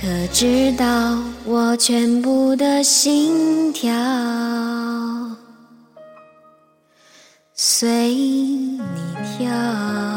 可知道我全部的心跳随你跳？